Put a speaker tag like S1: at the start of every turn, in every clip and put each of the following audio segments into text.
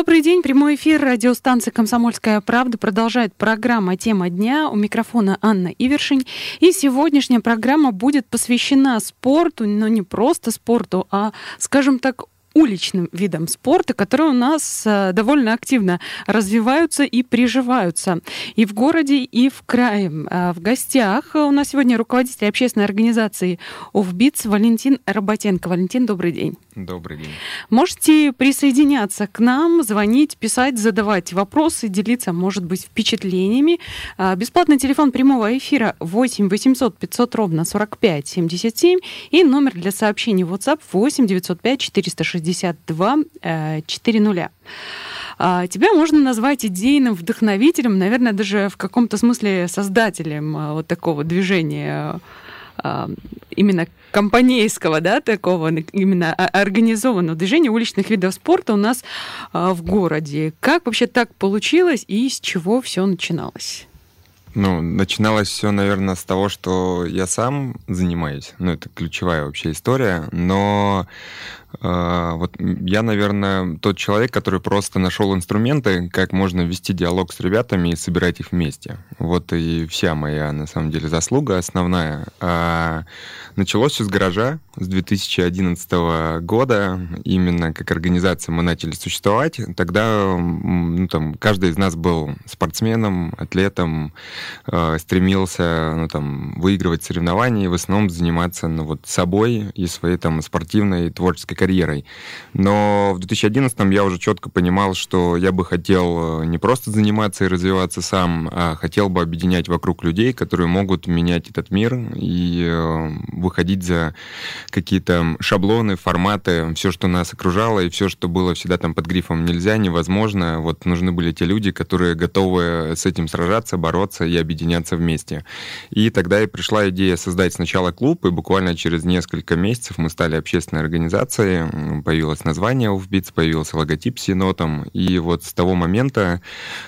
S1: Добрый день. Прямой эфир радиостанции «Комсомольская правда» продолжает программа «Тема дня». У микрофона Анна Ивершин. И сегодняшняя программа будет посвящена спорту, но не просто спорту, а, скажем так, уличным видам спорта, которые у нас э, довольно активно развиваются и приживаются и в городе, и в крае. А в гостях у нас сегодня руководитель общественной организации «Офбитс» Валентин Работенко. Валентин, добрый день.
S2: Добрый день.
S1: Можете присоединяться к нам, звонить, писать, задавать вопросы, делиться, может быть, впечатлениями. А, бесплатный телефон прямого эфира 8 800 500 ровно 45 77 и номер для сообщений WhatsApp 8 905 462 400. Тебя можно назвать идейным вдохновителем, наверное, даже в каком-то смысле создателем а, вот такого движения а, именно компанейского, да, такого именно организованного движения уличных видов спорта у нас а, в городе. Как вообще так получилось и с чего все начиналось?
S2: Ну, начиналось все, наверное, с того, что я сам занимаюсь. Ну, это ключевая вообще история. Но э, вот я, наверное, тот человек, который просто нашел инструменты, как можно вести диалог с ребятами и собирать их вместе. Вот и вся моя, на самом деле, заслуга основная. А началось все с гаража с 2011 года. Именно как организация мы начали существовать. Тогда ну, там, каждый из нас был спортсменом, атлетом, э, стремился ну, там, выигрывать соревнования и в основном заниматься ну, вот, собой и своей там, спортивной творческой карьерой. Но в 2011 я уже четко понимал, что я бы хотел э, не просто заниматься и развиваться сам, а хотел бы объединять вокруг людей, которые могут менять этот мир и э, выходить за какие-то шаблоны, форматы, все, что нас окружало, и все, что было всегда там под грифом нельзя, невозможно. Вот нужны были те люди, которые готовы с этим сражаться, бороться и объединяться вместе. И тогда и пришла идея создать сначала клуб, и буквально через несколько месяцев мы стали общественной организацией, появилось название Уфбитс, появился логотип с енотом, и вот с того момента,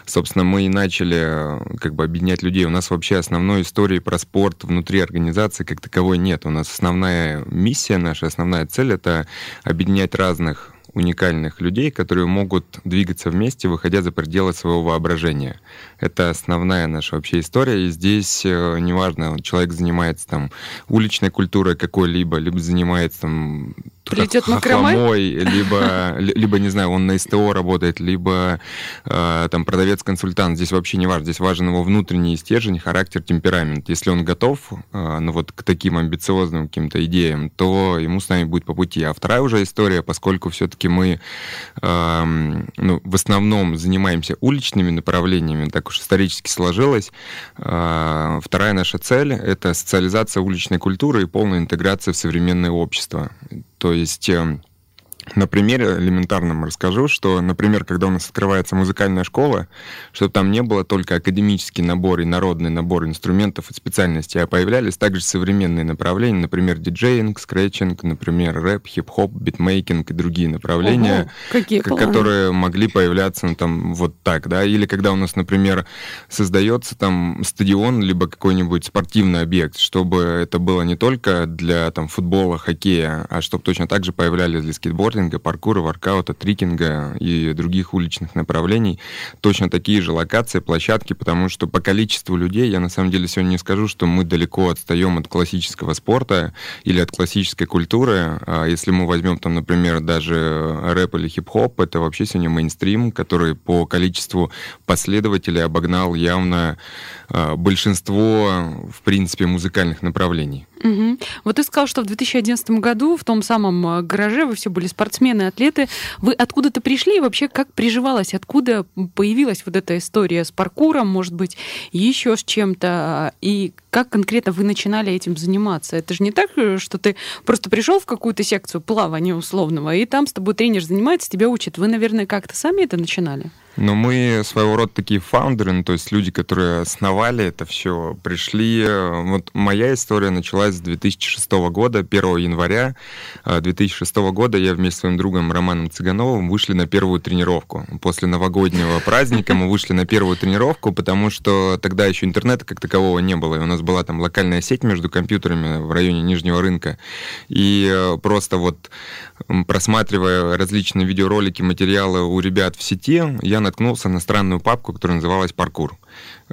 S2: собственно, мы и начали как бы объединять людей. У нас вообще основной истории про спорт внутри организации как таковой нет. У нас основная миссия, наша основная цель — это объединять разных уникальных людей, которые могут двигаться вместе, выходя за пределы своего воображения. Это основная наша вообще история, и здесь э, неважно, человек занимается там уличной культурой какой-либо, либо занимается там
S1: Плетет хохломой,
S2: либо, либо, не знаю, он на СТО работает, либо э, там продавец-консультант. Здесь вообще не важно. Здесь важен его внутренний стержень, характер, темперамент. Если он готов э, ну, вот к таким амбициозным каким-то идеям, то ему с нами будет по пути. А вторая уже история, поскольку все-таки мы э, ну, в основном занимаемся уличными направлениями, так уж исторически сложилось, э, вторая наша цель — это социализация уличной культуры и полная интеграция в современное общество. То есть эм, на примере элементарном расскажу, что, например, когда у нас открывается музыкальная школа, чтобы там не было только академический набор и народный набор инструментов и специальностей, а появлялись также современные направления, например, диджеинг, скретчинг, например, рэп, хип-хоп, битмейкинг и другие направления,
S1: Ого,
S2: которые могли появляться ну, там вот так, да, или когда у нас, например, создается там стадион, либо какой-нибудь спортивный объект, чтобы это было не только для там футбола, хоккея, а чтобы точно так же появлялись для скейтборда, сноубординга, паркура, воркаута, трикинга и других уличных направлений. Точно такие же локации, площадки, потому что по количеству людей я на самом деле сегодня не скажу, что мы далеко отстаем от классического спорта или от классической культуры. А если мы возьмем там, например, даже рэп или хип-хоп, это вообще сегодня мейнстрим, который по количеству последователей обогнал явно а, большинство, в принципе, музыкальных направлений.
S1: Угу. Вот ты сказал, что в 2011 году в том самом а, гараже вы все были спортсмены, атлеты. Вы откуда-то пришли и вообще как приживалась? Откуда появилась вот эта история с паркуром, может быть, еще с чем-то? И как конкретно вы начинали этим заниматься? Это же не так, что ты просто пришел в какую-то секцию плавания условного, и там с тобой тренер занимается, тебя учит. Вы, наверное, как-то сами это начинали?
S2: Ну, мы своего рода такие фаундеры, ну, то есть люди, которые основали это все, пришли. Вот моя история началась с 2006 года, 1 января 2006 года я вместе с своим другом Романом Цыгановым вышли на первую тренировку. После новогоднего праздника мы вышли на первую тренировку, потому что тогда еще интернета как такового не было, и у нас была там локальная сеть между компьютерами в районе Нижнего рынка. И э, просто вот просматривая различные видеоролики, материалы у ребят в сети, я наткнулся на странную папку, которая называлась «Паркур».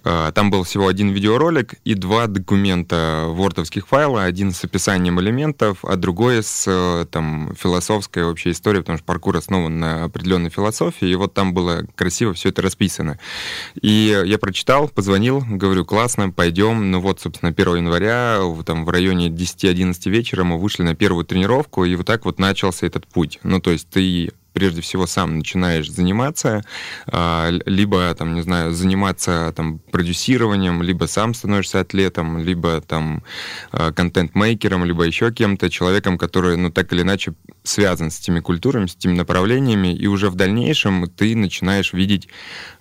S2: Э, там был всего один видеоролик и два документа вордовских файла, один с описанием элементов, а другой с э, там, философской вообще историей, потому что паркур основан на определенной философии, и вот там было красиво все это расписано. И я прочитал, позвонил, говорю, классно, пойдем. Ну вот, собственно, 1 января, там в районе 10-11 вечера мы вышли на первую тренировку, и вот так вот начался этот путь. Ну, то есть ты прежде всего сам начинаешь заниматься, а, либо, там, не знаю, заниматься там продюсированием, либо сам становишься атлетом, либо там а, контент-мейкером, либо еще кем-то, человеком, который, ну, так или иначе связан с этими культурами, с этими направлениями, и уже в дальнейшем ты начинаешь видеть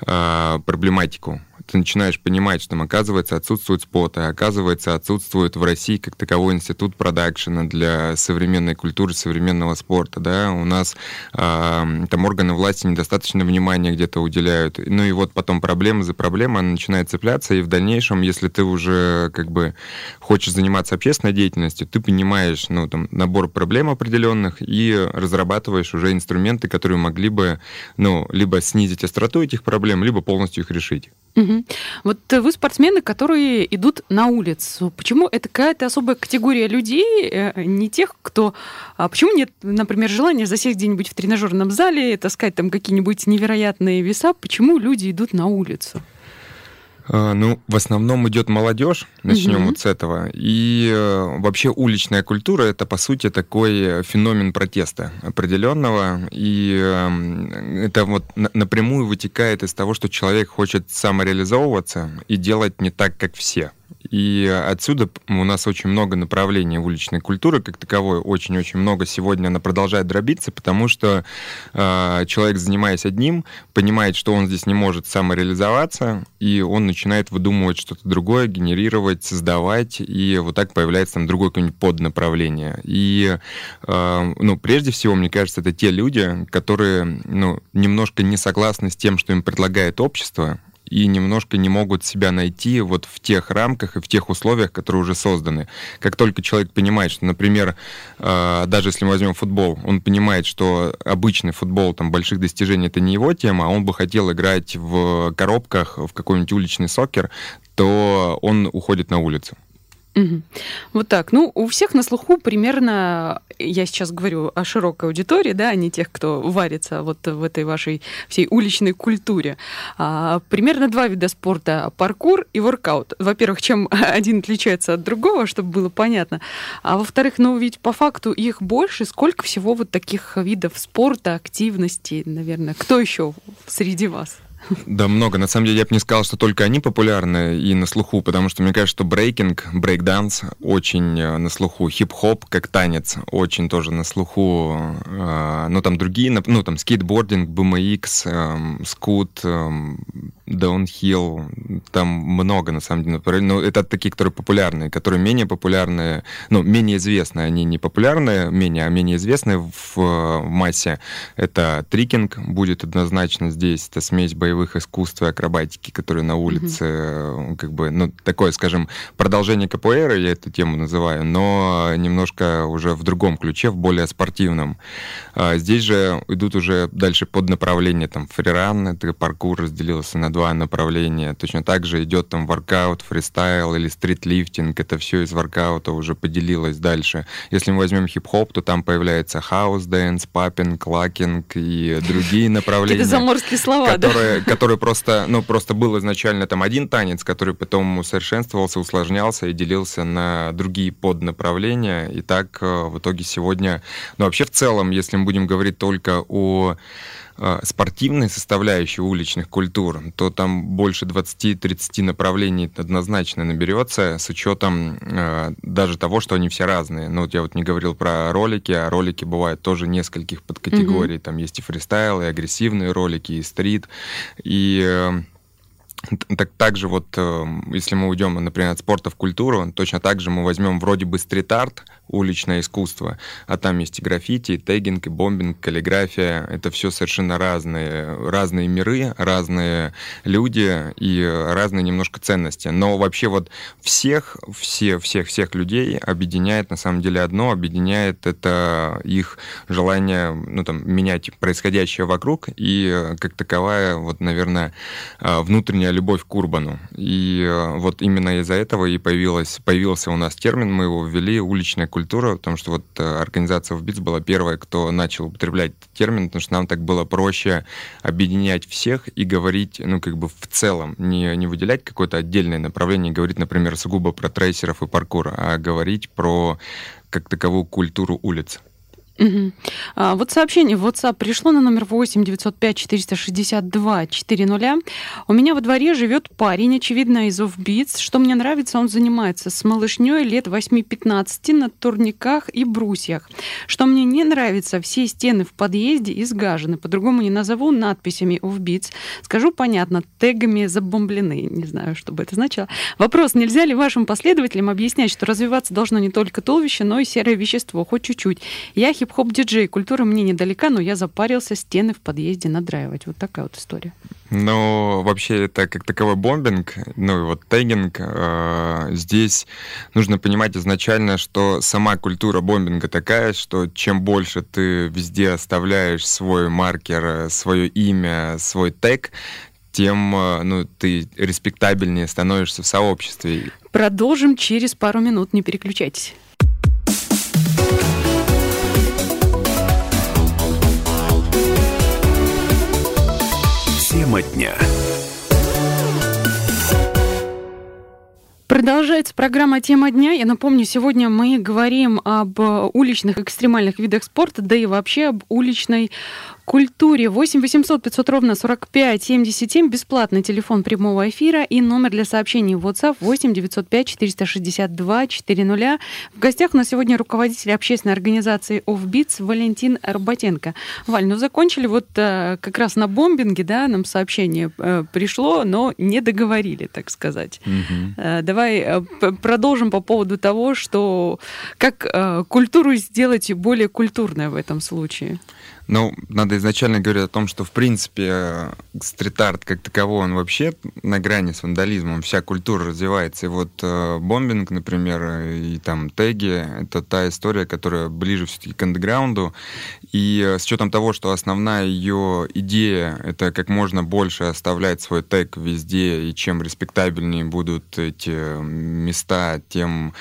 S2: э, проблематику ты начинаешь понимать, что там, оказывается, отсутствуют споты, оказывается, отсутствует в России как таковой институт продакшена для современной культуры, современного спорта, да, у нас э, там органы власти недостаточно внимания где-то уделяют, ну и вот потом проблема за проблемой, она начинает цепляться, и в дальнейшем, если ты уже как бы хочешь заниматься общественной деятельностью, ты понимаешь, ну, там, набор проблем определенных и разрабатываешь уже инструменты, которые могли бы, ну, либо снизить остроту этих проблем, либо полностью их решить.
S1: Угу. Вот вы спортсмены, которые идут на улицу. Почему это какая-то особая категория людей, э, не тех, кто... А почему нет, например, желания засесть где-нибудь в тренажерном зале, таскать там какие-нибудь невероятные веса? Почему люди идут на улицу?
S2: А, ну, в основном идет молодежь, начнем угу. вот с этого. И э, вообще уличная культура это по сути такой феномен протеста определенного. И э, это вот напрямую вытекает из того, что человек хочет самореализовываться и делать не так, как все. И отсюда у нас очень много направлений уличной культуры как таковой, очень-очень много сегодня она продолжает дробиться, потому что э, человек, занимаясь одним, понимает, что он здесь не может самореализоваться, и он начинает выдумывать что-то другое, генерировать, создавать, и вот так появляется там другое какое-нибудь поднаправление. И, э, ну, прежде всего, мне кажется, это те люди, которые, ну, немножко не согласны с тем, что им предлагает общество, и немножко не могут себя найти вот в тех рамках и в тех условиях, которые уже созданы. Как только человек понимает, что, например, э, даже если мы возьмем футбол, он понимает, что обычный футбол, там, больших достижений это не его тема, а он бы хотел играть в коробках, в какой-нибудь уличный сокер, то он уходит на улицу.
S1: Вот так. Ну, у всех на слуху примерно, я сейчас говорю о широкой аудитории, да, а не тех, кто варится вот в этой вашей всей уличной культуре. А, примерно два вида спорта – паркур и воркаут. Во-первых, чем один отличается от другого, чтобы было понятно. А во-вторых, ну, ведь по факту их больше. Сколько всего вот таких видов спорта, активностей, наверное? Кто еще среди вас?
S2: Да, много. На самом деле, я бы не сказал, что только они популярны и на слуху, потому что мне кажется, что брейкинг, брейкданс очень э, на слуху. Хип-хоп, как танец, очень тоже на слуху. Э, ну, там другие, ну, там скейтбординг, BMX, эм, скут, эм, даунхилл, там много, на самом деле. Но это такие, которые популярные, которые менее популярные, ну, менее известные, они не популярные, менее, а менее известные в, в массе. Это трикинг будет однозначно здесь, это смесь боевых искусств и акробатики, которые на улице, mm-hmm. как бы, ну, такое, скажем, продолжение КПР, я эту тему называю, но немножко уже в другом ключе, в более спортивном. А здесь же идут уже дальше под направление, там, фриран, это паркур разделился на два направления. Точно так же идет там воркаут, фристайл или стритлифтинг. Это все из воркаута уже поделилось дальше. Если мы возьмем хип-хоп, то там появляется house dance, popping, locking и другие направления.
S1: Это заморские слова,
S2: которые, да? Которые просто, ну, просто был изначально там один танец, который потом усовершенствовался, усложнялся и делился на другие поднаправления. И так э, в итоге сегодня... Ну, вообще в целом, если мы будем говорить только о спортивной составляющей уличных культур, то там больше 20-30 направлений однозначно наберется с учетом э, даже того, что они все разные. Ну вот я вот не говорил про ролики, а ролики бывают тоже нескольких подкатегорий. Mm-hmm. Там есть и фристайл, и агрессивные ролики, и стрит, и э, так, также вот, э, если мы уйдем, например, от спорта в культуру, точно так же мы возьмем вроде бы стрит-арт, уличное искусство, а там есть и граффити, и тегинг, и бомбинг, каллиграфия. Это все совершенно разные, разные миры, разные люди и разные немножко ценности. Но вообще вот всех, все, всех, всех людей объединяет на самом деле одно, объединяет это их желание, ну там, менять происходящее вокруг и как таковая, вот, наверное, э, внутренняя меня любовь к урбану. И э, вот именно из-за этого и появилась, появился у нас термин, мы его ввели, уличная культура, потому что вот э, организация в БИЦ была первая, кто начал употреблять термин, потому что нам так было проще объединять всех и говорить, ну, как бы в целом, не, не выделять какое-то отдельное направление, говорить, например, сугубо про трейсеров и паркур, а говорить про как таковую культуру улиц.
S1: Угу. А, вот сообщение в WhatsApp пришло на номер 8 905 462 400. У меня во дворе живет парень, очевидно, из Офбитс. Что мне нравится, он занимается с малышней лет 8-15 на турниках и брусьях. Что мне не нравится, все стены в подъезде изгажены. По-другому не назову надписями Офбитс. Скажу понятно, тегами забомблены. Не знаю, что бы это значило. Вопрос, нельзя ли вашим последователям объяснять, что развиваться должно не только туловище, но и серое вещество, хоть чуть-чуть. Я хип-хоп диджей. Культура мне недалека, но я запарился стены в подъезде надраивать. Вот такая вот история.
S2: Ну, вообще это как таковой бомбинг, ну и вот тегинг. Э, здесь нужно понимать изначально, что сама культура бомбинга такая, что чем больше ты везде оставляешь свой маркер, свое имя, свой тег, тем э, ну, ты респектабельнее становишься в сообществе.
S1: Продолжим через пару минут, не переключайтесь.
S3: Тема дня.
S1: Продолжается программа «Тема дня». Я напомню, сегодня мы говорим об уличных экстремальных видах спорта, да и вообще об уличной культуре. 8 800 500 ровно 45 77. Бесплатный телефон прямого эфира и номер для сообщений в WhatsApp 8 905 462 400. В гостях у нас сегодня руководитель общественной организации Offbeats Валентин Арбатенко. Валь, ну закончили вот э, как раз на бомбинге, да, нам сообщение э, пришло, но не договорили, так сказать. Угу. Э, давай э, продолжим по поводу того, что как э, культуру сделать более культурной в этом случае.
S2: Ну, надо изначально говорить о том, что, в принципе, стрит-арт как таковой, он вообще на грани с вандализмом. Вся культура развивается. И вот э, бомбинг, например, и там теги — это та история, которая ближе все-таки к андеграунду. И э, с учетом того, что основная ее идея — это как можно больше оставлять свой тег везде, и чем респектабельнее будут эти места, тем,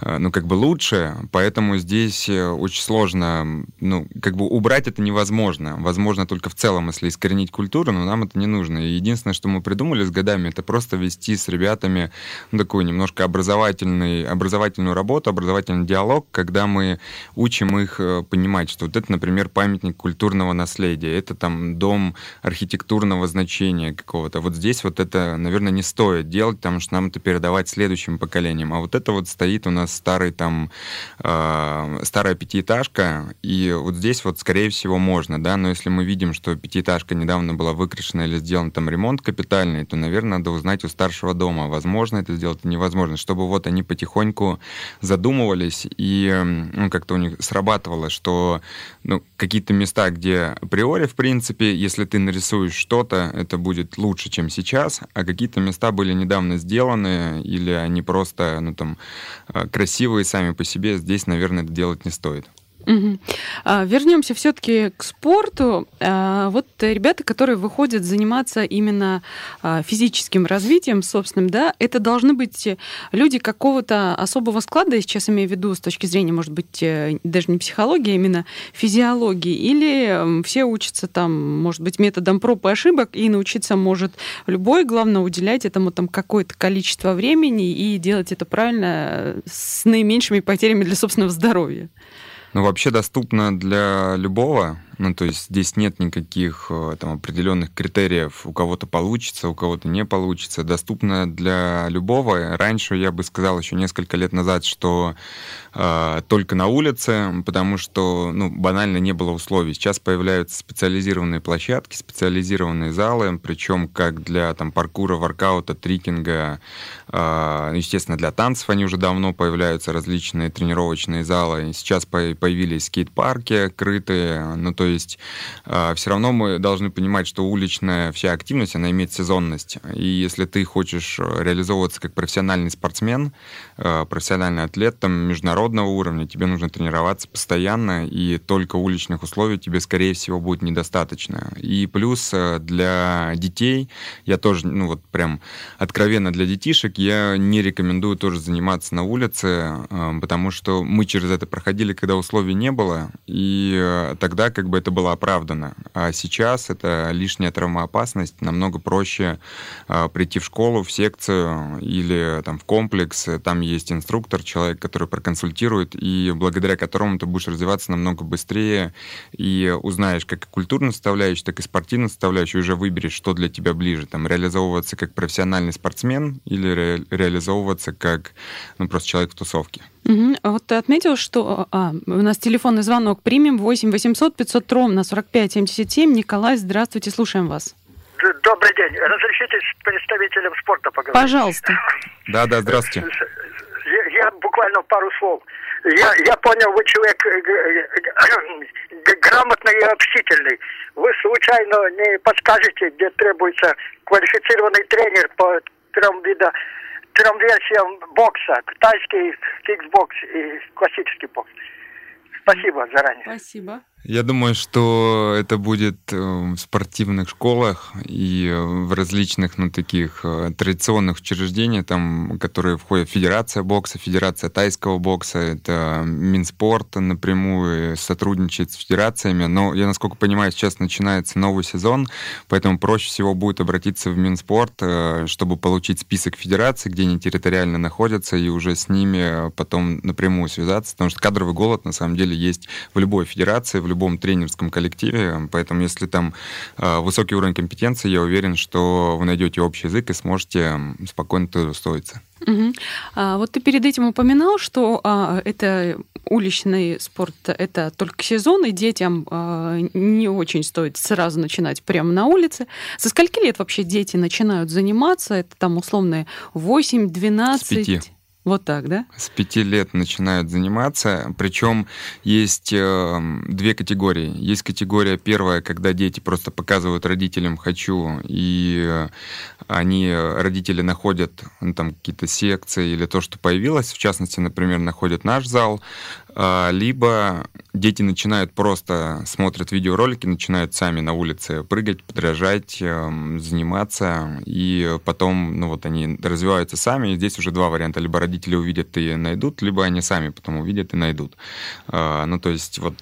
S2: э, ну, как бы лучше. Поэтому здесь э, очень сложно, ну, как бы убрать это не невозможно. Возможно только в целом, если искоренить культуру, но нам это не нужно. И единственное, что мы придумали с годами, это просто вести с ребятами ну, такую немножко образовательный, образовательную работу, образовательный диалог, когда мы учим их э, понимать, что вот это, например, памятник культурного наследия, это там дом архитектурного значения какого-то. Вот здесь вот это, наверное, не стоит делать, потому что нам это передавать следующим поколениям. А вот это вот стоит у нас старый там, э, старая пятиэтажка, и вот здесь вот, скорее всего, можно, да, но если мы видим, что пятиэтажка недавно была выкрашена или сделан там ремонт капитальный, то, наверное, надо узнать у старшего дома, возможно это сделать или невозможно, чтобы вот они потихоньку задумывались и ну, как-то у них срабатывало, что ну, какие-то места, где априори, в принципе, если ты нарисуешь что-то, это будет лучше, чем сейчас, а какие-то места были недавно сделаны или они просто, ну, там, э, красивые сами по себе, здесь, наверное, это делать не стоит.
S1: Угу. А, вернемся все-таки к спорту. А, вот ребята, которые выходят заниматься именно а, физическим развитием собственным, да, это должны быть люди какого-то особого склада, я сейчас имею в виду с точки зрения, может быть, э, даже не психологии, а именно физиологии, или все учатся там, может быть, методом проб и ошибок, и научиться может любой, главное уделять этому там какое-то количество времени и делать это правильно с наименьшими потерями для собственного здоровья
S2: ну, вообще доступно для любого. Ну, то есть здесь нет никаких э, там определенных критериев. У кого-то получится, у кого-то не получится. Доступно для любого. Раньше я бы сказал еще несколько лет назад, что э, только на улице, потому что ну, банально не было условий. Сейчас появляются специализированные площадки, специализированные залы, причем как для там, паркура, воркаута, трикинга, э, естественно, для танцев они уже давно появляются, различные тренировочные залы. Сейчас появились скейт-парки крытые, ну, то есть э, все равно мы должны понимать, что уличная вся активность, она имеет сезонность. И если ты хочешь реализовываться как профессиональный спортсмен, э, профессиональный атлет там, международного уровня, тебе нужно тренироваться постоянно, и только уличных условий тебе, скорее всего, будет недостаточно. И плюс э, для детей, я тоже, ну вот прям откровенно для детишек, я не рекомендую тоже заниматься на улице, э, потому что мы через это проходили, когда условий не было, и э, тогда как бы это было оправдано. А сейчас это лишняя травмоопасность, намного проще э, прийти в школу, в секцию или там в комплекс, там есть инструктор, человек, который проконсультирует, и благодаря которому ты будешь развиваться намного быстрее и узнаешь как и культурную составляющую, так и спортивную составляющую, уже выберешь, что для тебя ближе, там реализовываться как профессиональный спортсмен или ре реализовываться как ну, просто человек в тусовке.
S1: Угу. А вот ты отметил, что а, у нас телефонный звонок примем 8 800 500 ровно 45 77. Николай, здравствуйте, слушаем вас.
S4: Добрый день. Разрешите с представителем спорта поговорить?
S1: Пожалуйста.
S2: Да, да, здравствуйте.
S4: Я, я буквально пару слов. Я, я понял, вы человек э, грамотный и общительный. Вы случайно не подскажете, где требуется квалифицированный тренер по трем видам трем версиям бокса. Тайский кикбокс и классический бокс. Спасибо заранее.
S1: Спасибо.
S2: Я думаю, что это будет э, в спортивных школах и в различных, ну, таких э, традиционных учреждениях, там, которые входят в Федерация бокса, Федерация тайского бокса, это Минспорт напрямую сотрудничает с федерациями, но я, насколько понимаю, сейчас начинается новый сезон, поэтому проще всего будет обратиться в Минспорт, э, чтобы получить список федераций, где они территориально находятся, и уже с ними потом напрямую связаться, потому что кадровый голод, на самом деле, есть в любой федерации, в любой любом тренерском коллективе, поэтому если там э, высокий уровень компетенции, я уверен, что вы найдете общий язык и сможете спокойно трудоустроиться.
S1: Угу. А, вот ты перед этим упоминал, что а, это уличный спорт, это только сезон, и детям а, не очень стоит сразу начинать прямо на улице. Со скольки лет вообще дети начинают заниматься? Это там условные 8-12? С 5. Вот так, да?
S2: С пяти лет начинают заниматься. Причем есть э, две категории. Есть категория первая, когда дети просто показывают родителям «хочу», и э, они, родители, находят ну, там какие-то секции или то, что появилось. В частности, например, находят наш зал. А, либо дети начинают просто смотрят видеоролики, начинают сами на улице прыгать, подражать, эм, заниматься, и потом, ну вот они развиваются сами, и здесь уже два варианта, либо родители увидят и найдут, либо они сами потом увидят и найдут. А, ну, то есть вот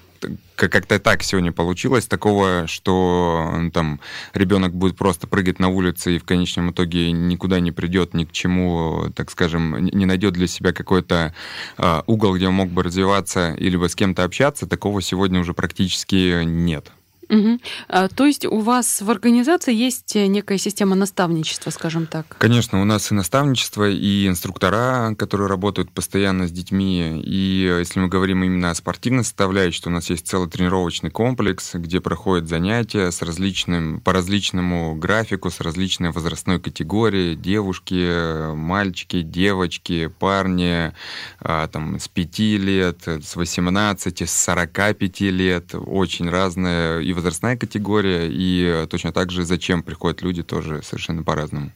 S2: как-то так сегодня получилось, такого, что там ребенок будет просто прыгать на улице и в конечном итоге никуда не придет, ни к чему, так скажем, не найдет для себя какой-то э, угол, где он мог бы развиваться или с кем-то общаться, такого сегодня уже практически нет.
S1: Угу. А, то есть у вас в организации есть некая система наставничества, скажем так?
S2: Конечно, у нас и наставничество, и инструктора, которые работают постоянно с детьми. И если мы говорим именно о спортивной составляющей, то у нас есть целый тренировочный комплекс, где проходят занятия с различным, по различному графику, с различной возрастной категорией. Девушки, мальчики, девочки, парни а, там, с 5 лет, с 18, с 45 лет. Очень разные и возрастная категория, и точно так же зачем приходят люди тоже совершенно по-разному.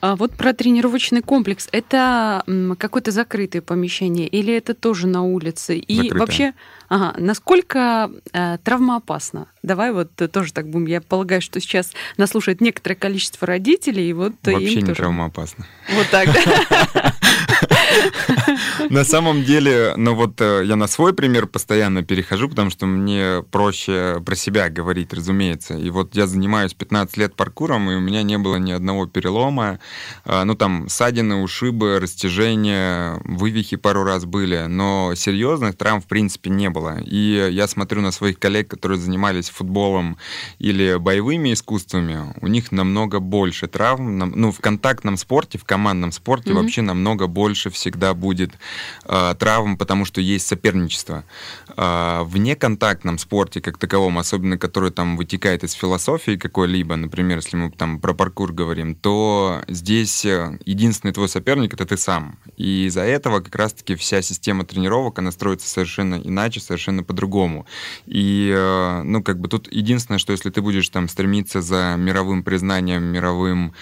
S1: А вот про тренировочный комплекс. Это какое-то закрытое помещение или это тоже на улице? И
S2: Закрытое.
S1: вообще, ага, насколько э, травмоопасно? Давай вот тоже так будем. Я полагаю, что сейчас нас слушает некоторое количество родителей. И вот
S2: Вообще
S1: им
S2: не
S1: тоже...
S2: травмоопасно.
S1: Вот так, да?
S2: На самом деле, ну вот э, я на свой пример постоянно перехожу, потому что мне проще про себя говорить, разумеется. И вот я занимаюсь 15 лет паркуром, и у меня не было ни одного перелома. А, ну там ссадины, ушибы, растяжения, вывихи пару раз были, но серьезных травм в принципе не было. И я смотрю на своих коллег, которые занимались футболом или боевыми искусствами, у них намного больше травм. Ну, в контактном спорте, в командном спорте mm-hmm. вообще намного больше всегда будет э, травм, потому что есть соперничество. Э, в неконтактном спорте, как таковом, особенно который там вытекает из философии какой-либо, например, если мы там про паркур говорим, то здесь э, единственный твой соперник это ты сам. И из-за этого как раз-таки вся система тренировок, она строится совершенно иначе, совершенно по-другому. И, э, ну, как бы тут единственное, что если ты будешь там стремиться за мировым признанием, мировым,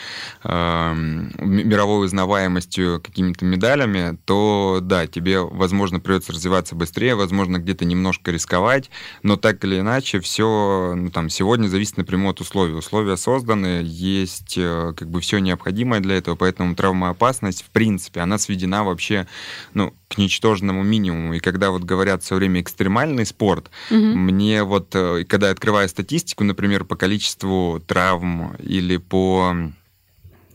S2: э, мировой узнаваемостью, какими-то медалями, то да, тебе, возможно, придется развиваться быстрее, возможно, где-то немножко рисковать, но так или иначе все, ну, там, сегодня зависит напрямую от условий. Условия созданы, есть э, как бы все необходимое для этого, поэтому травмоопасность, в принципе, она сведена вообще, ну, к ничтожному минимуму. И когда вот говорят все время экстремальный спорт, угу. мне вот, э, когда я открываю статистику, например, по количеству травм или по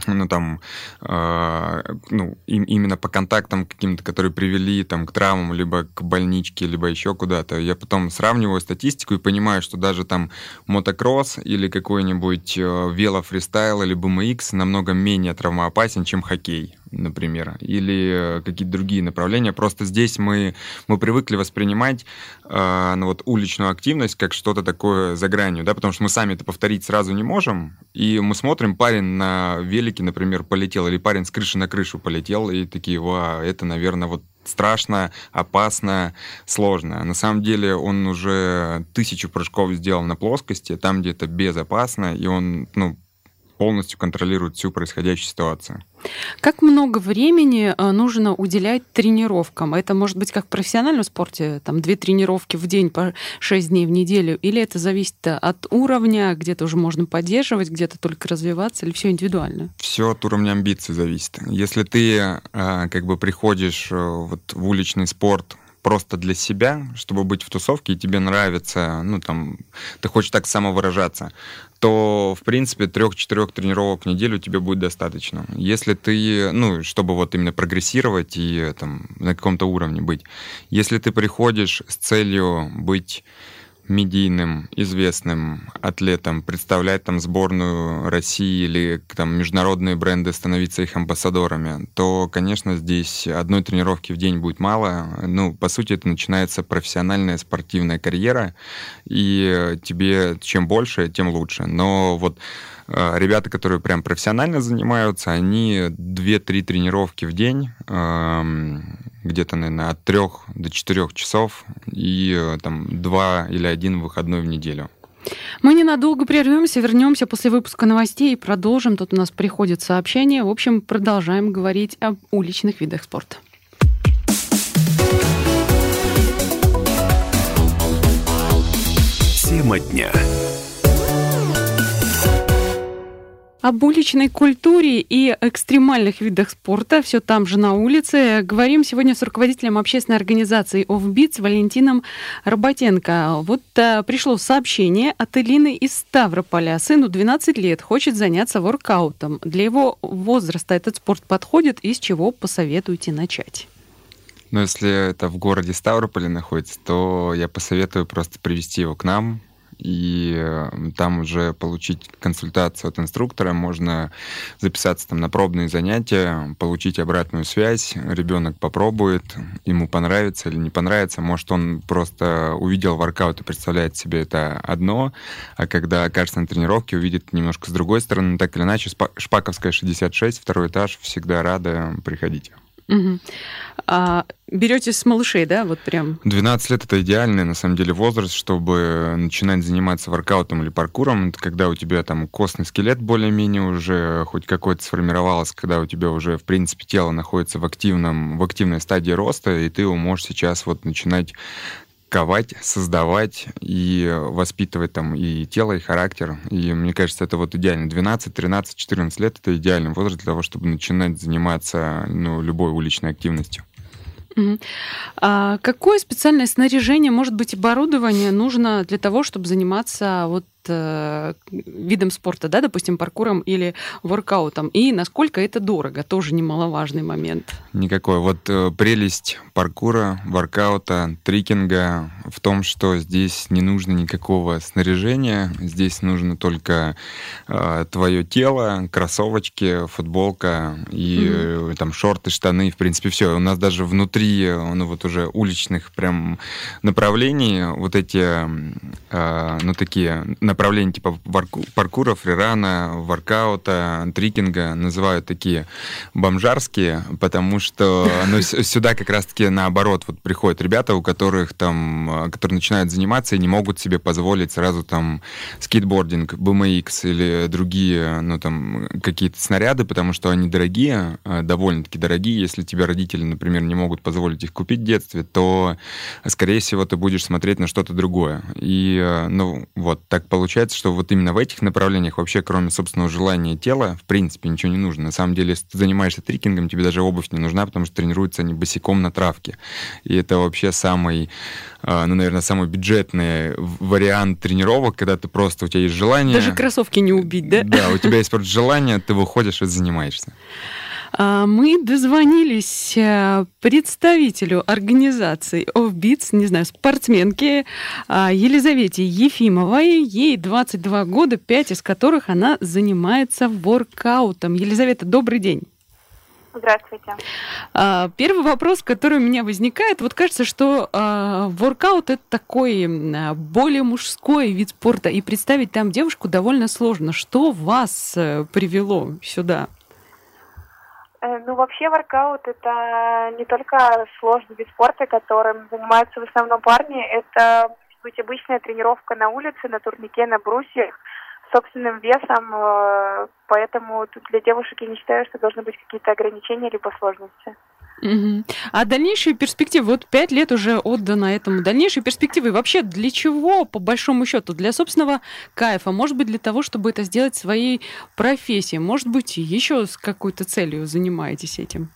S2: ну, там, э, ну, им, именно по контактам каким-то, которые привели там к травмам, либо к больничке, либо еще куда-то. Я потом сравниваю статистику и понимаю, что даже там мотокросс или какой-нибудь э, велофристайл или BMX намного менее травмоопасен, чем хоккей например, или э, какие-то другие направления. Просто здесь мы, мы привыкли воспринимать э, ну, вот, уличную активность как что-то такое за гранью, да, потому что мы сами это повторить сразу не можем, и мы смотрим, парень на велике, например, полетел, или парень с крыши на крышу полетел, и такие, ва, это, наверное, вот страшно, опасно, сложно. На самом деле он уже тысячу прыжков сделал на плоскости, там, где это безопасно, и он, ну, полностью контролирует всю происходящую ситуацию.
S1: Как много времени э, нужно уделять тренировкам? Это может быть как в профессиональном спорте, там две тренировки в день по шесть дней в неделю, или это зависит от уровня, где-то уже можно поддерживать, где-то только развиваться, или все индивидуально?
S2: Все от уровня амбиций зависит. Если ты э, как бы приходишь э, вот в уличный спорт просто для себя, чтобы быть в тусовке, и тебе нравится, ну, там, ты хочешь так самовыражаться, то, в принципе, трех-четырех тренировок в неделю тебе будет достаточно. Если ты, ну, чтобы вот именно прогрессировать и там на каком-то уровне быть. Если ты приходишь с целью быть медийным, известным атлетом, представлять там сборную России или там международные бренды, становиться их амбассадорами, то, конечно, здесь одной тренировки в день будет мало. Ну, по сути, это начинается профессиональная спортивная карьера, и тебе чем больше, тем лучше. Но вот ребята, которые прям профессионально занимаются, они 2-3 тренировки в день, эм, где-то, наверное, от трех до четырех часов и э, там два или один выходной в неделю.
S1: Мы ненадолго прервемся, вернемся после выпуска новостей и продолжим. Тут у нас приходит сообщение. В общем, продолжаем говорить об уличных видах спорта.
S3: Тема дня.
S1: Об уличной культуре и экстремальных видах спорта все там же на улице. Говорим сегодня с руководителем общественной организации «Офбитс» Валентином Работенко. Вот а, пришло сообщение от Элины из Ставрополя. Сыну 12 лет, хочет заняться воркаутом. Для его возраста этот спорт подходит и с чего посоветуете начать?
S2: Ну, если это в городе Ставрополе находится, то я посоветую просто привести его к нам, и э, там уже получить консультацию от инструктора, можно записаться там на пробные занятия, получить обратную связь, ребенок попробует, ему понравится или не понравится, может он просто увидел воркаут и представляет себе это одно, а когда окажется на тренировке, увидит немножко с другой стороны, так или иначе, Шпаковская 66, второй этаж, всегда рада, приходить.
S1: Угу. А, берете с малышей, да, вот прям?
S2: 12 лет это идеальный, на самом деле, возраст, чтобы начинать заниматься воркаутом или паркуром. Это когда у тебя там костный скелет более-менее уже хоть какой-то сформировался, когда у тебя уже, в принципе, тело находится в, активном, в активной стадии роста, и ты его можешь сейчас вот начинать ковать, создавать и воспитывать там и тело, и характер. И мне кажется, это вот идеально. 12, 13, 14 лет — это идеальный возраст для того, чтобы начинать заниматься ну, любой уличной активностью.
S1: А какое специальное снаряжение, может быть, оборудование нужно для того, чтобы заниматься вот э, видом спорта, да, допустим, паркуром или воркаутом, и насколько это дорого, тоже немаловажный момент.
S2: Никакой. Вот э, прелесть паркура, воркаута, трикинга в том, что здесь не нужно никакого снаряжения, здесь нужно только э, твое тело, кроссовочки, футболка и mm-hmm. э, там шорты, штаны, в принципе, все. У нас даже внутри, ну вот уже уличных прям направлений вот эти, э, ну такие направления типа паркура, фрирана, воркаута, трикинга называют такие бомжарские, потому что ну, сюда как раз-таки наоборот вот приходят ребята, у которых там, которые начинают заниматься и не могут себе позволить сразу там скейтбординг, BMX или другие, ну там какие-то снаряды, потому что они дорогие, э, довольно-таки дорогие. Если тебе родители, например, не могут позволить их купить в детстве, то, скорее всего, ты будешь смотреть на что-то другое. И, э, ну, вот так получается получается, что вот именно в этих направлениях вообще, кроме собственного желания тела, в принципе, ничего не нужно. На самом деле, если ты занимаешься трикингом, тебе даже обувь не нужна, потому что тренируются они босиком на травке. И это вообще самый, а, ну, наверное, самый бюджетный вариант тренировок, когда ты просто, у тебя есть желание...
S1: Даже кроссовки не убить, да?
S2: Да, у тебя есть просто желание, ты выходишь и занимаешься.
S1: А, мы дозвонились э, представителю организации Offbeats, не знаю, спортсменке а, Елизавете Ефимовой. Ей 22 года, 5 из которых она занимается воркаутом. Елизавета, добрый день.
S5: Здравствуйте.
S1: А, первый вопрос, который у меня возникает, вот кажется, что воркаут это такой более мужской вид спорта, и представить там девушку довольно сложно. Что вас э, привело сюда?
S5: Э, ну, вообще воркаут это не только сложный вид спорта, которым занимаются в основном парни, это быть обычная тренировка на улице, на турнике, на брусьях, собственным весом, э, поэтому тут для девушек я не считаю, что должны быть какие-то ограничения либо сложности.
S1: Угу. А дальнейшие перспективы, вот пять лет уже отдано этому, дальнейшие перспективы вообще для чего, по большому счету, для собственного кайфа, может быть, для того, чтобы это сделать своей профессией, может быть, еще с какой-то целью занимаетесь этим?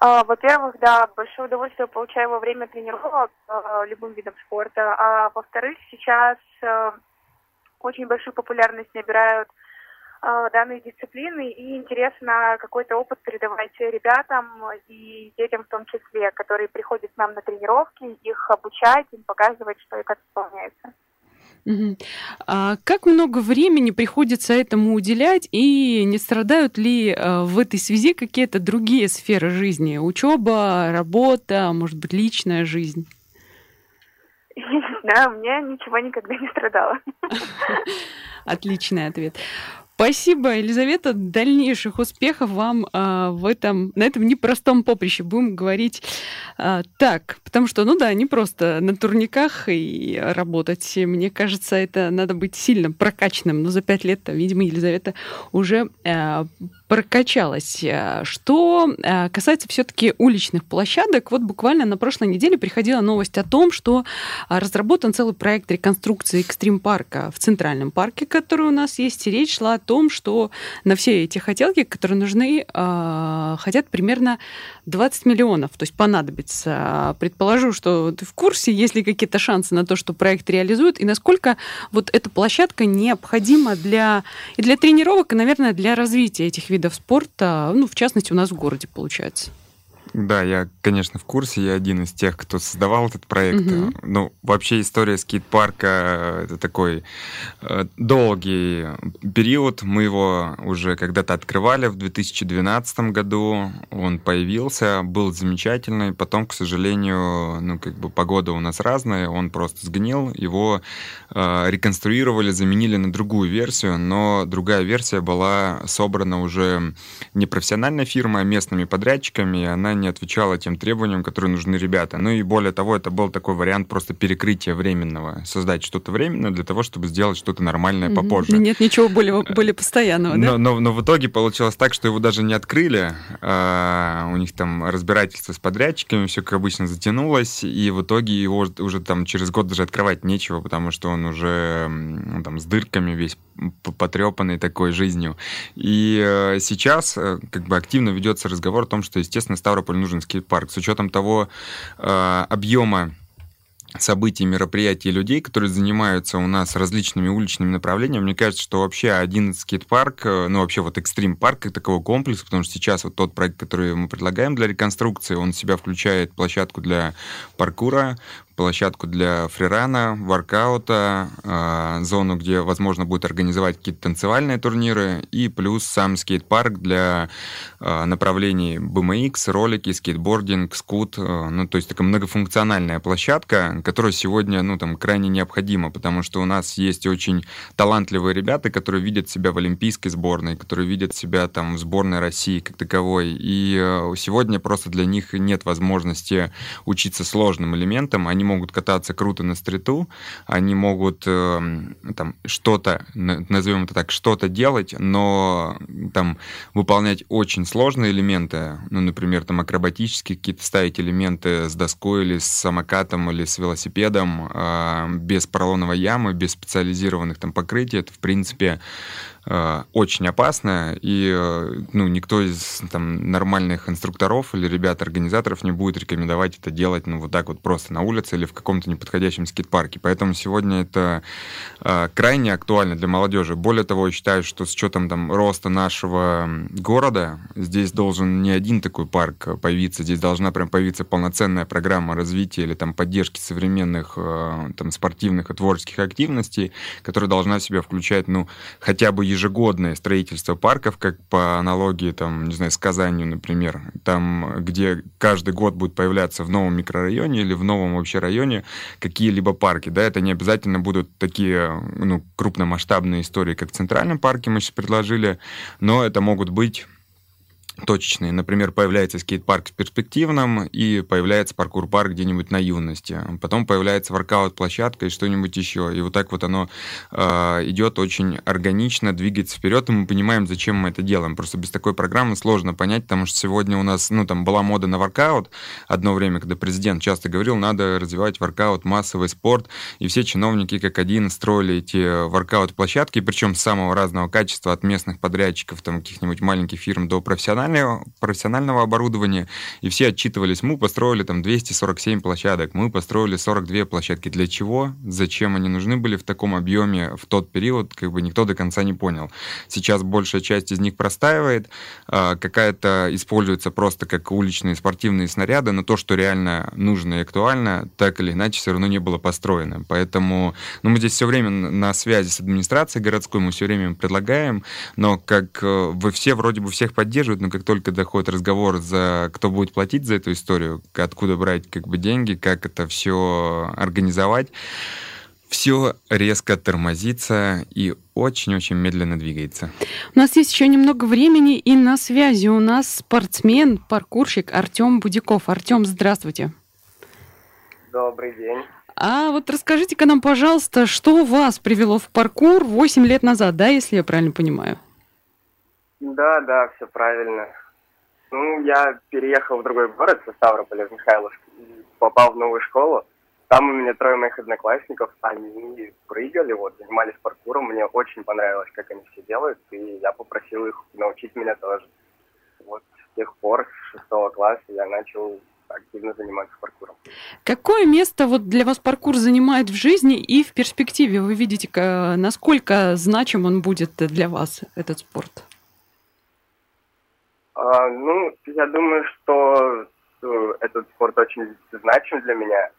S5: А, во-первых, да, большое удовольствие получаю во время тренировок э, любым видом спорта, а во-вторых, сейчас э, очень большую популярность набирают а, данные дисциплины и интересно какой-то опыт передавать ребятам и детям в том числе, которые приходят к нам на тренировки, их обучать, им показывать, что и как исполняется.
S1: Угу. А как много времени приходится этому уделять, и не страдают ли а, в этой связи какие-то другие сферы жизни? Учеба, работа, может быть, личная жизнь?
S5: Да, у меня ничего никогда не страдало.
S1: Отличный ответ. Спасибо, Елизавета. Дальнейших успехов вам а, в этом, на этом непростом поприще. Будем говорить а, так, потому что, ну да, не просто на турниках и работать. Мне кажется, это надо быть сильно прокачанным. Но за пять лет, видимо, Елизавета уже а, прокачалась. Что а, касается все-таки уличных площадок, вот буквально на прошлой неделе приходила новость о том, что а, разработан целый проект реконструкции экстрим-парка в Центральном парке, который у нас есть. И речь шла о том, что на все эти хотелки, которые нужны, хотят примерно 20 миллионов, то есть понадобится. Предположу, что ты в курсе, есть ли какие-то шансы на то, что проект реализуют, и насколько вот эта площадка необходима для, и для тренировок, и, наверное, для развития этих видов спорта, ну, в частности, у нас в городе, получается.
S2: Да, я, конечно, в курсе. Я один из тех, кто создавал этот проект. Угу. Ну, вообще история скейт-парка э, — это такой э, долгий период. Мы его уже когда-то открывали в 2012 году. Он появился, был замечательный. Потом, к сожалению, ну, как бы погода у нас разная. Он просто сгнил. Его э, реконструировали, заменили на другую версию. Но другая версия была собрана уже не профессиональной фирмой, а местными подрядчиками. И она не отвечало тем требованиям, которые нужны ребята. Ну и более того, это был такой вариант просто перекрытия временного. Создать что-то временное для того, чтобы сделать что-то нормальное mm-hmm. попозже.
S1: Нет ничего более, более постоянного,
S2: да? Но, но, но в итоге получилось так, что его даже не открыли. А, у них там разбирательство с подрядчиками, все как обычно затянулось, и в итоге его уже там через год даже открывать нечего, потому что он уже ну, там с дырками весь потрепанный такой жизнью. И э, сейчас э, как бы активно ведется разговор о том, что, естественно, Ставрополь нужен скейт-парк. С учетом того э, объема событий, мероприятий людей, которые занимаются у нас различными уличными направлениями. Мне кажется, что вообще один скейт-парк, э, ну вообще вот экстрим-парк как такого комплекса, потому что сейчас вот тот проект, который мы предлагаем для реконструкции, он в себя включает площадку для паркура, площадку для фрирана, воркаута, э, зону, где возможно будет организовать какие-то танцевальные турниры, и плюс сам скейт-парк для э, направлений BMX, ролики, скейтбординг, скут. Э, ну, то есть такая многофункциональная площадка, которая сегодня, ну, там, крайне необходима, потому что у нас есть очень талантливые ребята, которые видят себя в олимпийской сборной, которые видят себя там в сборной России как таковой, и э, сегодня просто для них нет возможности учиться сложным элементам, они могут кататься круто на стриту, они могут э, там что-то, назовем это так, что-то делать, но там выполнять очень сложные элементы, ну, например, там акробатические какие-то ставить элементы с доской или с самокатом или с велосипедом э, без поролоновой ямы, без специализированных там покрытий, это, в принципе, очень опасно, и э, ну, никто из там, нормальных инструкторов или ребят-организаторов не будет рекомендовать это делать ну, вот так вот просто на улице или в каком-то неподходящем скейт-парке. Поэтому сегодня это э, крайне актуально для молодежи. Более того, я считаю, что с учетом там, роста нашего города, здесь должен не один такой парк появиться, здесь должна прям появиться полноценная программа развития или там, поддержки современных э, там, спортивных и творческих активностей, которая должна в себя включать ну, хотя бы ежегодное строительство парков, как по аналогии, там, не знаю, с Казанью, например, там, где каждый год будет появляться в новом микрорайоне или в новом вообще районе какие-либо парки, да, это не обязательно будут такие, ну, крупномасштабные истории, как в Центральном парке мы сейчас предложили, но это могут быть точечные. Например, появляется скейт-парк в перспективном, и появляется паркур-парк где-нибудь на юности. Потом появляется воркаут-площадка и что-нибудь еще. И вот так вот оно э, идет очень органично, двигается вперед, и мы понимаем, зачем мы это делаем. Просто без такой программы сложно понять, потому что сегодня у нас, ну, там была мода на воркаут одно время, когда президент часто говорил, надо развивать воркаут, массовый спорт, и все чиновники как один строили эти воркаут-площадки, причем самого разного качества, от местных подрядчиков, там, каких-нибудь маленьких фирм до профессиональных, профессионального, профессионального оборудования, и все отчитывались, мы построили там 247 площадок, мы построили 42 площадки. Для чего? Зачем они нужны были в таком объеме в тот период, как бы никто до конца не понял. Сейчас большая часть из них простаивает, а, какая-то используется просто как уличные спортивные снаряды, но то, что реально нужно и актуально, так или иначе все равно не было построено. Поэтому ну, мы здесь все время на связи с администрацией городской, мы все время предлагаем, но как э, вы все вроде бы всех поддерживают, но как только доходит разговор за кто будет платить за эту историю, откуда брать как бы деньги, как это все организовать, все резко тормозится и очень-очень медленно двигается.
S1: У нас есть еще немного времени, и на связи у нас спортсмен, паркурщик Артем Будяков. Артем, здравствуйте.
S6: Добрый день.
S1: А вот расскажите-ка нам, пожалуйста, что вас привело в паркур 8 лет назад, да, если я правильно понимаю?
S6: Да, да, все правильно. Ну, я переехал в другой город, со Ставрополя, в Михайловск, попал в новую школу. Там у меня трое моих одноклассников, они прыгали, вот, занимались паркуром. Мне очень понравилось, как они все делают, и я попросил их научить меня тоже. Вот с тех пор, с шестого класса, я начал активно заниматься паркуром.
S1: Какое место вот для вас паркур занимает в жизни и в перспективе? Вы видите, насколько значим он будет для вас, этот спорт?
S6: А, ну, я думаю, что э, этот спорт очень значим для меня.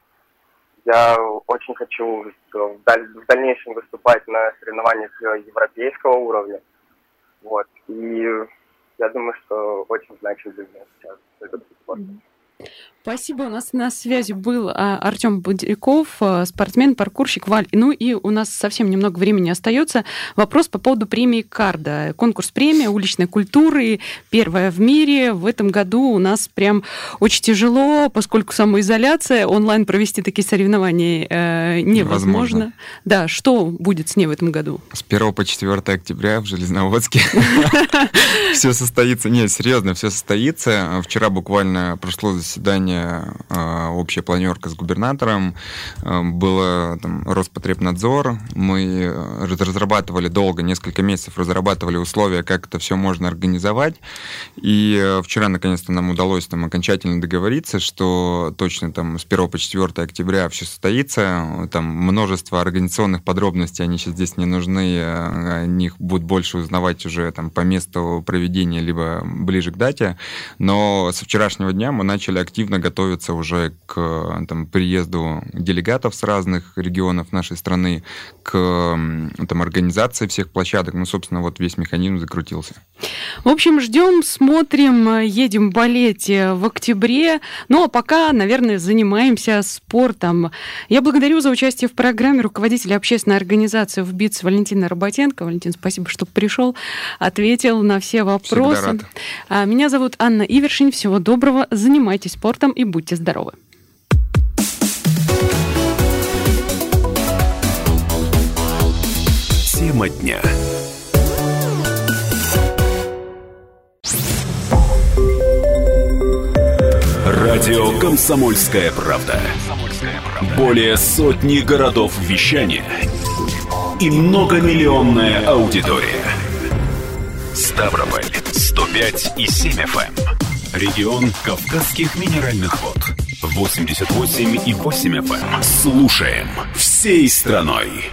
S6: Я очень хочу даль в дальнейшем выступать на соревнованиях европейского уровня. Вот. И я думаю, что очень значим для меня сейчас этот спорт.
S1: Спасибо. У нас на связи был а, Артем Будяков, а, спортсмен, паркурщик Валь. Ну и у нас совсем немного времени остается. Вопрос по поводу премии Карда. Конкурс премии уличной культуры, первая в мире. В этом году у нас прям очень тяжело, поскольку самоизоляция, онлайн провести такие соревнования э, невозможно. Возможно. Да, что будет с ней в этом году?
S2: С 1 по 4 октября в Железноводске все состоится. Нет, серьезно, все состоится. Вчера буквально прошло заседание заседание, а, общая планерка с губернатором, а, было там, Роспотребнадзор, мы э, разрабатывали долго, несколько месяцев разрабатывали условия, как это все можно организовать, и э, вчера наконец-то нам удалось там окончательно договориться, что точно там с 1 по 4 октября все состоится, там множество организационных подробностей, они сейчас здесь не нужны, э, о них будут больше узнавать уже там по месту проведения, либо ближе к дате, но со вчерашнего дня мы начали активно готовятся уже к там, приезду делегатов с разных регионов нашей страны, к там, организации всех площадок. Ну, собственно, вот весь механизм закрутился.
S1: В общем, ждем, смотрим, едем болеть в октябре. Ну, а пока, наверное, занимаемся спортом. Я благодарю за участие в программе руководителя общественной организации в БИЦ Валентина Работенко. Валентин, спасибо, что пришел, ответил на все вопросы. А, меня зовут Анна Ивершин. Всего доброго. Занимайтесь спортом и будьте здоровы.
S3: Тема дня. Радио «Комсомольская правда». Более сотни городов вещания и многомиллионная аудитория. Ставрополь 105 и 7 FM. Регион Кавказских минеральных вод. 88,8 FM. Эм. Слушаем всей страной.